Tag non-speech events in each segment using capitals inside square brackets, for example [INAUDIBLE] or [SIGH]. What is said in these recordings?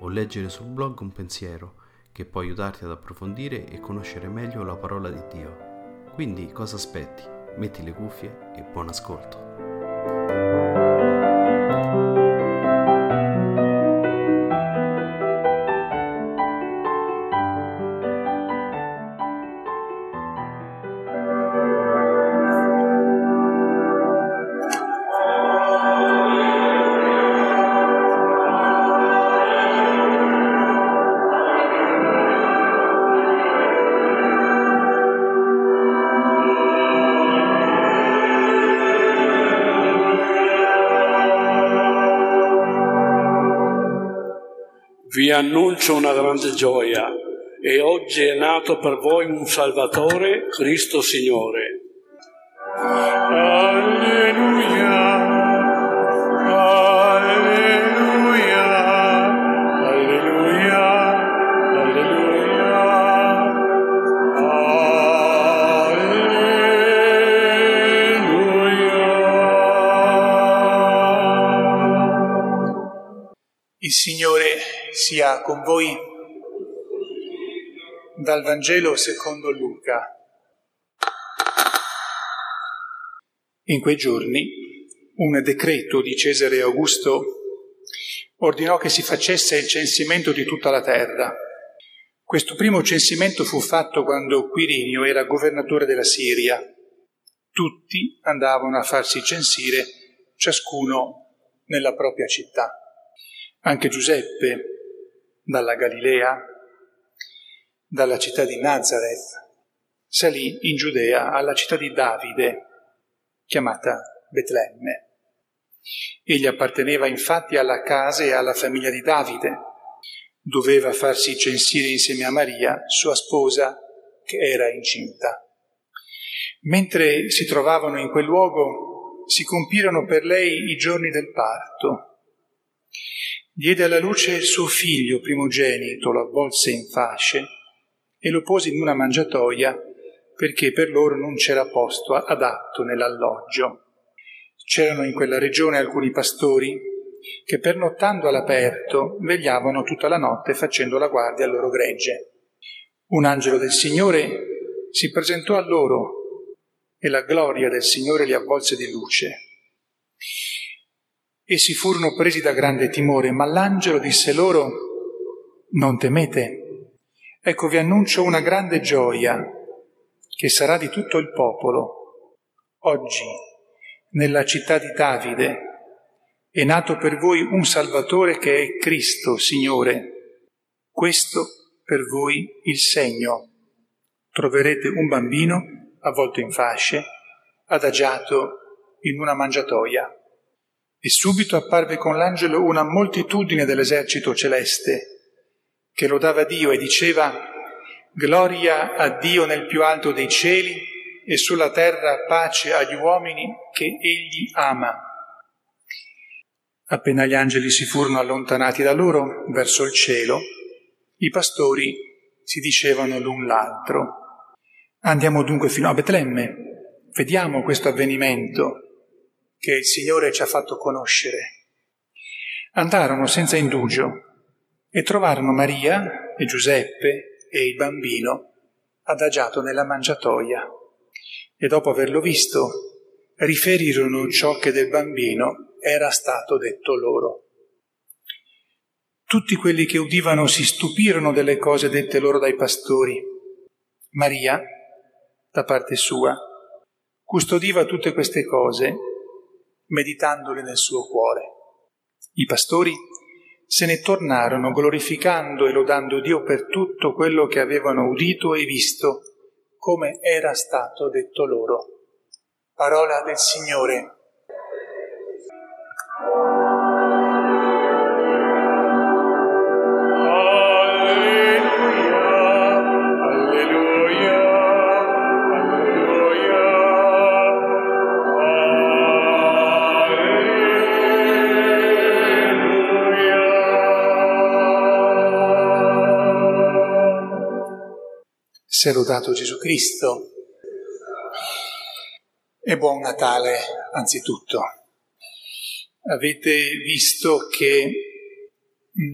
o leggere sul blog un pensiero che può aiutarti ad approfondire e conoscere meglio la parola di Dio. Quindi cosa aspetti? Metti le cuffie e buon ascolto. Vi annuncio una grande gioia e oggi è nato per voi un Salvatore, Cristo Signore. Sia con voi dal Vangelo secondo Luca. In quei giorni un decreto di Cesare Augusto ordinò che si facesse il censimento di tutta la terra. Questo primo censimento fu fatto quando Quirinio era governatore della Siria. Tutti andavano a farsi censire, ciascuno nella propria città. Anche Giuseppe, dalla Galilea, dalla città di Nazareth, salì in Giudea alla città di Davide, chiamata Betlemme. Egli apparteneva infatti alla casa e alla famiglia di Davide. Doveva farsi censire insieme a Maria, sua sposa, che era incinta. Mentre si trovavano in quel luogo, si compirono per lei i giorni del parto. Diede alla luce il suo figlio primogenito, lo avvolse in fasce e lo pose in una mangiatoia perché per loro non c'era posto adatto nell'alloggio. C'erano in quella regione alcuni pastori che pernottando all'aperto vegliavano tutta la notte facendo la guardia al loro gregge. Un angelo del Signore si presentò a loro e la gloria del Signore li avvolse di luce. Essi furono presi da grande timore, ma l'angelo disse loro, non temete, ecco vi annuncio una grande gioia che sarà di tutto il popolo. Oggi, nella città di Davide, è nato per voi un Salvatore che è Cristo, Signore. Questo per voi il segno. Troverete un bambino avvolto in fasce, adagiato in una mangiatoia. E subito apparve con l'angelo una moltitudine dell'esercito celeste, che lodava Dio e diceva, Gloria a Dio nel più alto dei cieli e sulla terra pace agli uomini che Egli ama. Appena gli angeli si furono allontanati da loro verso il cielo, i pastori si dicevano l'un l'altro, Andiamo dunque fino a Betlemme, vediamo questo avvenimento che il Signore ci ha fatto conoscere. Andarono senza indugio e trovarono Maria e Giuseppe e il bambino adagiato nella mangiatoia e dopo averlo visto riferirono ciò che del bambino era stato detto loro. Tutti quelli che udivano si stupirono delle cose dette loro dai pastori. Maria, da parte sua, custodiva tutte queste cose, meditandole nel suo cuore. I pastori se ne tornarono glorificando e lodando Dio per tutto quello che avevano udito e visto, come era stato detto loro. Parola del Signore. Sia Gesù Cristo e buon Natale anzitutto. Avete visto che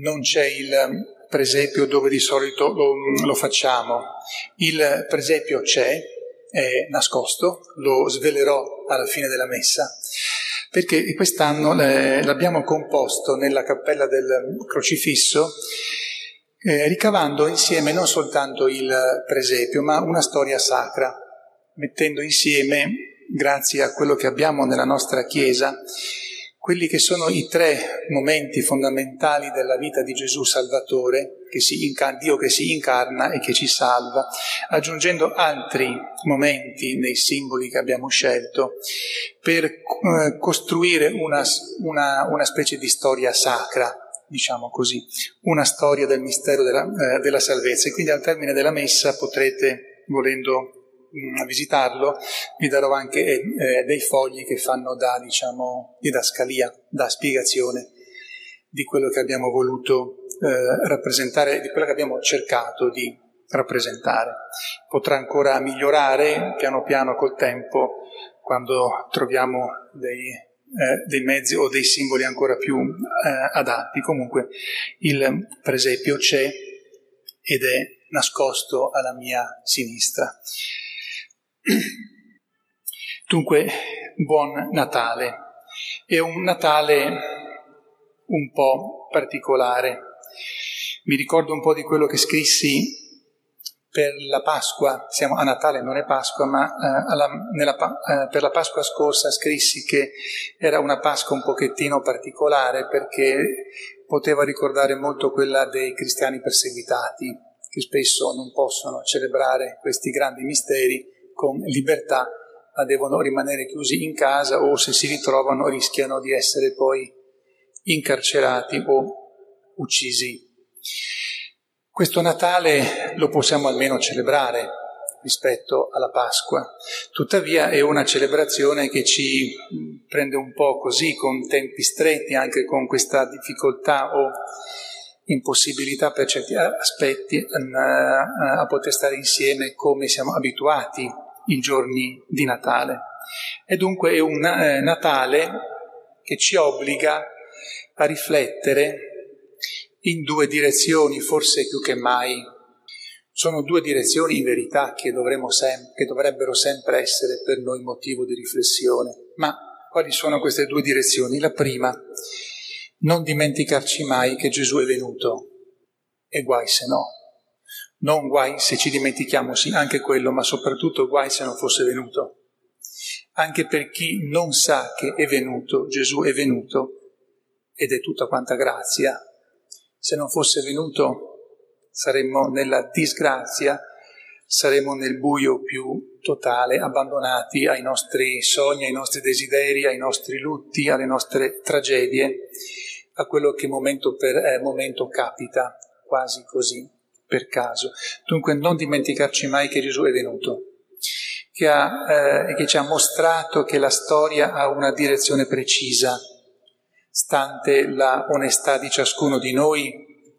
non c'è il presepio dove di solito lo, lo facciamo. Il presepio c'è, è nascosto, lo svelerò alla fine della messa, perché quest'anno eh, l'abbiamo composto nella cappella del crocifisso eh, ricavando insieme non soltanto il presepio, ma una storia sacra, mettendo insieme, grazie a quello che abbiamo nella nostra Chiesa, quelli che sono i tre momenti fondamentali della vita di Gesù Salvatore, che incarna, Dio che si incarna e che ci salva, aggiungendo altri momenti nei simboli che abbiamo scelto per eh, costruire una, una, una specie di storia sacra diciamo così, una storia del mistero della, eh, della salvezza. E quindi al termine della messa potrete, volendo mh, mm, visitarlo, vi darò anche eh, dei fogli che fanno da, diciamo, didascalia, da spiegazione di quello che abbiamo voluto eh, rappresentare, di quello che abbiamo cercato di rappresentare. Potrà ancora migliorare piano piano col tempo quando troviamo dei eh, dei mezzi o dei simboli ancora più eh, adatti. Comunque il presepio c'è ed è nascosto alla mia sinistra. Dunque, buon Natale. È un Natale un po' particolare. Mi ricordo un po' di quello che scrissi per la Pasqua, siamo a Natale, non è Pasqua, ma eh, alla, nella, eh, per la Pasqua scorsa scrissi che era una Pasqua un pochettino particolare perché poteva ricordare molto quella dei cristiani perseguitati, che spesso non possono celebrare questi grandi misteri con libertà, ma devono rimanere chiusi in casa o se si ritrovano rischiano di essere poi incarcerati o uccisi. Questo Natale lo possiamo almeno celebrare rispetto alla Pasqua, tuttavia è una celebrazione che ci prende un po' così, con tempi stretti, anche con questa difficoltà o impossibilità per certi aspetti a, a poter stare insieme come siamo abituati i giorni di Natale. E dunque è un eh, Natale che ci obbliga a riflettere in due direzioni, forse più che mai. Sono due direzioni in verità che, sem- che dovrebbero sempre essere per noi motivo di riflessione. Ma quali sono queste due direzioni? La prima, non dimenticarci mai che Gesù è venuto e guai se no. Non guai se ci dimentichiamo, sì, anche quello, ma soprattutto guai se non fosse venuto. Anche per chi non sa che è venuto, Gesù è venuto ed è tutta quanta grazia, se non fosse venuto saremmo nella disgrazia, saremmo nel buio più totale, abbandonati ai nostri sogni, ai nostri desideri, ai nostri lutti, alle nostre tragedie, a quello che momento per eh, momento capita, quasi così, per caso. Dunque non dimenticarci mai che Gesù è venuto, che, ha, eh, che ci ha mostrato che la storia ha una direzione precisa, stante la onestà di ciascuno di noi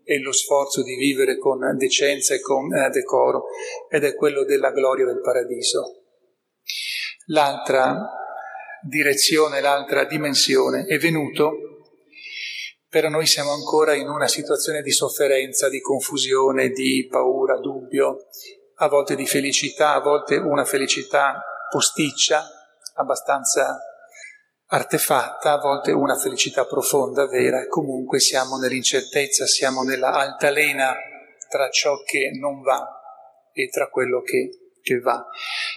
e lo sforzo di vivere con decenza e con eh, decoro, ed è quello della gloria del paradiso. L'altra direzione, l'altra dimensione è venuto, però noi siamo ancora in una situazione di sofferenza, di confusione, di paura, dubbio, a volte di felicità, a volte una felicità posticcia, abbastanza artefatta, a volte una felicità profonda, vera, comunque siamo nell'incertezza, siamo nella altalena tra ciò che non va e tra quello che, che va.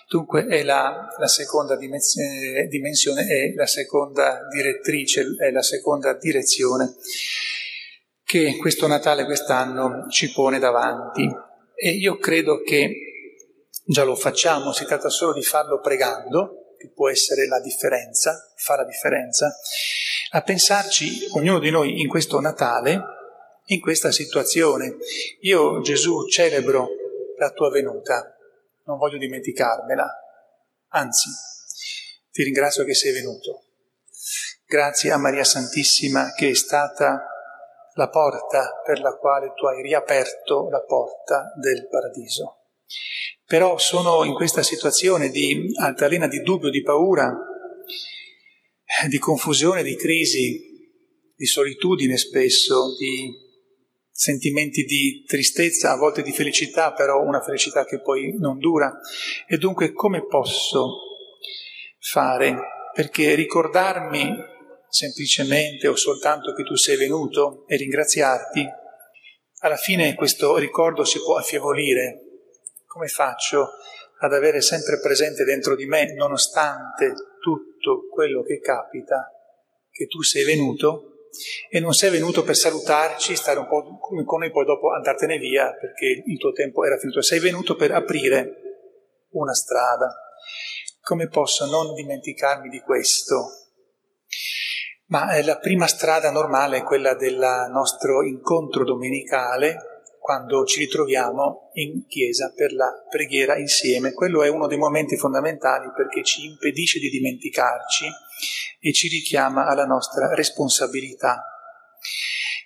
Dunque è la, la seconda dimensione, dimensione, è la seconda direttrice, è la seconda direzione che questo Natale quest'anno ci pone davanti. E io credo che già lo facciamo, si tratta solo di farlo pregando, che può essere la differenza, fa la differenza, a pensarci ognuno di noi in questo Natale, in questa situazione. Io Gesù celebro la tua venuta, non voglio dimenticarmela, anzi ti ringrazio che sei venuto. Grazie a Maria Santissima che è stata la porta per la quale tu hai riaperto la porta del paradiso. Però sono in questa situazione di altalena di dubbio, di paura, di confusione, di crisi, di solitudine spesso, di sentimenti di tristezza, a volte di felicità, però una felicità che poi non dura. E dunque come posso fare? Perché ricordarmi semplicemente o soltanto che tu sei venuto e ringraziarti, alla fine questo ricordo si può affievolire. Come faccio ad avere sempre presente dentro di me, nonostante tutto quello che capita, che tu sei venuto e non sei venuto per salutarci, stare un po' con noi, poi dopo andartene via perché il tuo tempo era finito. Sei venuto per aprire una strada. Come posso non dimenticarmi di questo? Ma eh, la prima strada normale è quella del nostro incontro domenicale, quando ci ritroviamo in chiesa per la preghiera insieme. Quello è uno dei momenti fondamentali perché ci impedisce di dimenticarci e ci richiama alla nostra responsabilità.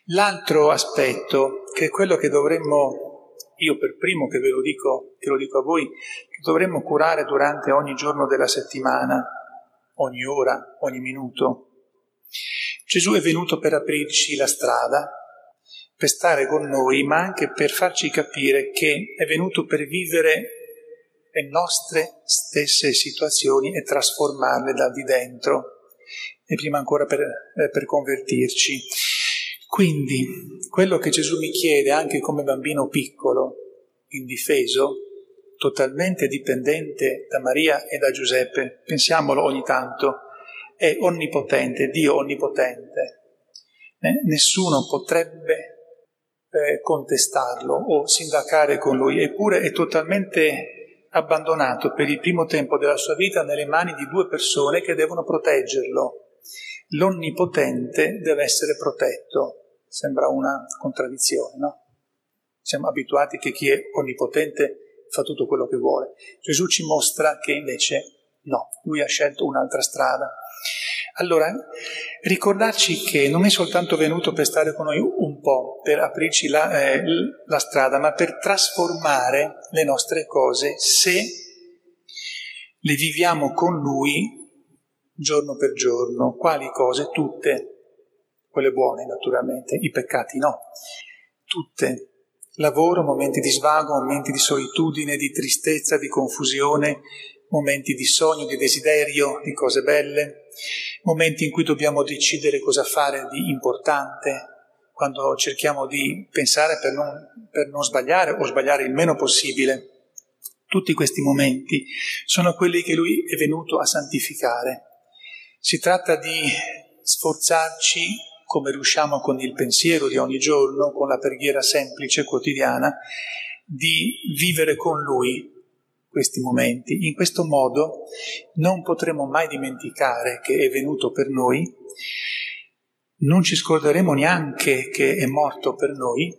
L'altro aspetto, che è quello che dovremmo, io per primo che ve lo dico, che lo dico a voi, che dovremmo curare durante ogni giorno della settimana, ogni ora, ogni minuto, Gesù è venuto per aprirci la strada, per stare con noi, ma anche per farci capire che è venuto per vivere le nostre stesse situazioni e trasformarle da di dentro, e prima ancora per, eh, per convertirci. Quindi, quello che Gesù mi chiede anche come bambino piccolo, indifeso, totalmente dipendente da Maria e da Giuseppe, pensiamolo ogni tanto, è onnipotente, Dio onnipotente. Eh, nessuno potrebbe eh, contestarlo o sindacare con lui, eppure è totalmente abbandonato per il primo tempo della sua vita nelle mani di due persone che devono proteggerlo. L'onnipotente deve essere protetto. Sembra una contraddizione, no? Siamo abituati che chi è onnipotente fa tutto quello che vuole. Gesù ci mostra che invece no, lui ha scelto un'altra strada. Allora, ricordarci che non è soltanto venuto per stare con noi un po', per aprirci la, eh, la strada, ma per trasformare le nostre cose se le viviamo con Lui giorno per giorno. Quali cose? Tutte. Quelle buone, naturalmente, i peccati no. Tutte. Lavoro, momenti di svago, momenti di solitudine, di tristezza, di confusione, momenti di sogno, di desiderio, di cose belle, momenti in cui dobbiamo decidere cosa fare di importante, quando cerchiamo di pensare per non, per non sbagliare o sbagliare il meno possibile. Tutti questi momenti sono quelli che lui è venuto a santificare. Si tratta di sforzarci come riusciamo con il pensiero di ogni giorno, con la preghiera semplice, quotidiana, di vivere con lui questi momenti. In questo modo non potremo mai dimenticare che è venuto per noi, non ci scorderemo neanche che è morto per noi,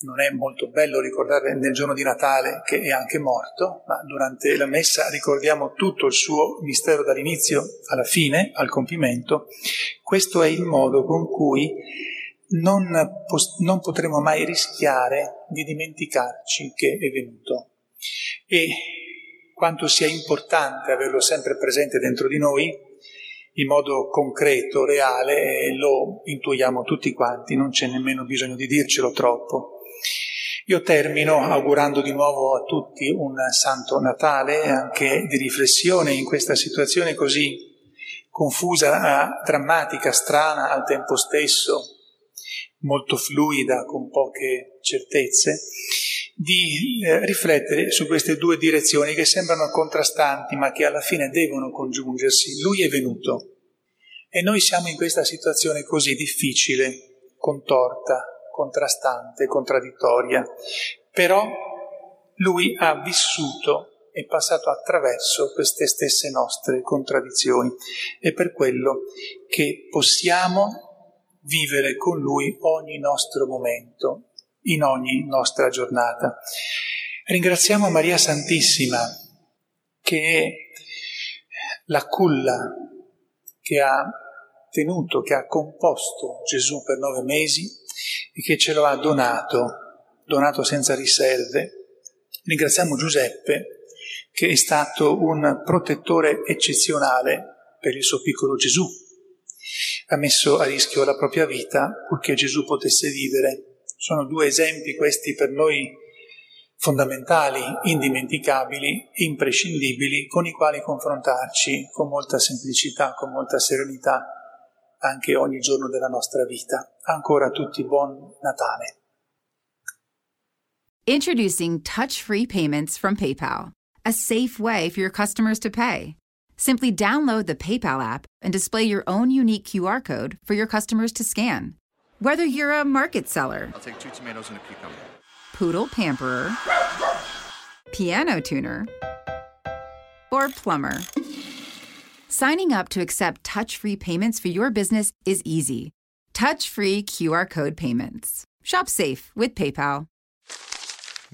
non è molto bello ricordare nel giorno di Natale che è anche morto, ma durante la messa ricordiamo tutto il suo mistero dall'inizio alla fine, al compimento. Questo è il modo con cui non, non potremo mai rischiare di dimenticarci che è venuto. E quanto sia importante averlo sempre presente dentro di noi, in modo concreto, reale, lo intuiamo tutti quanti, non c'è nemmeno bisogno di dircelo troppo. Io termino augurando di nuovo a tutti un santo Natale, anche di riflessione in questa situazione così confusa, drammatica, strana al tempo stesso, molto fluida, con poche certezze, di eh, riflettere su queste due direzioni che sembrano contrastanti ma che alla fine devono congiungersi. Lui è venuto e noi siamo in questa situazione così difficile, contorta, contrastante, contraddittoria, però lui ha vissuto e passato attraverso queste stesse nostre contraddizioni. È per quello che possiamo vivere con Lui ogni nostro momento, in ogni nostra giornata. Ringraziamo Maria Santissima che è la culla che ha tenuto, che ha composto Gesù per nove mesi e che ce lo ha donato, donato senza riserve. Ringraziamo Giuseppe che è stato un protettore eccezionale per il suo piccolo Gesù, ha messo a rischio la propria vita purché Gesù potesse vivere. Sono due esempi questi per noi fondamentali, indimenticabili, imprescindibili, con i quali confrontarci con molta semplicità, con molta serenità, anche ogni giorno della nostra vita. Ancora a tutti buon Natale. Introducing touch-free payments from PayPal, a safe way for your customers to pay. Simply download the PayPal app and display your own unique QR code for your customers to scan. Whether you're a market seller, I'll take two tomatoes and a cucumber. poodle pamperer, piano tuner, or plumber, signing up to accept touch free payments for your business is easy. Touch free QR code payments. Shop safe with PayPal.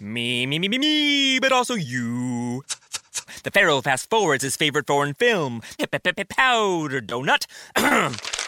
Me, me, me, me, me, but also you. The Pharaoh fast forwards his favorite foreign film, Powder Donut. [CLEARS THROAT]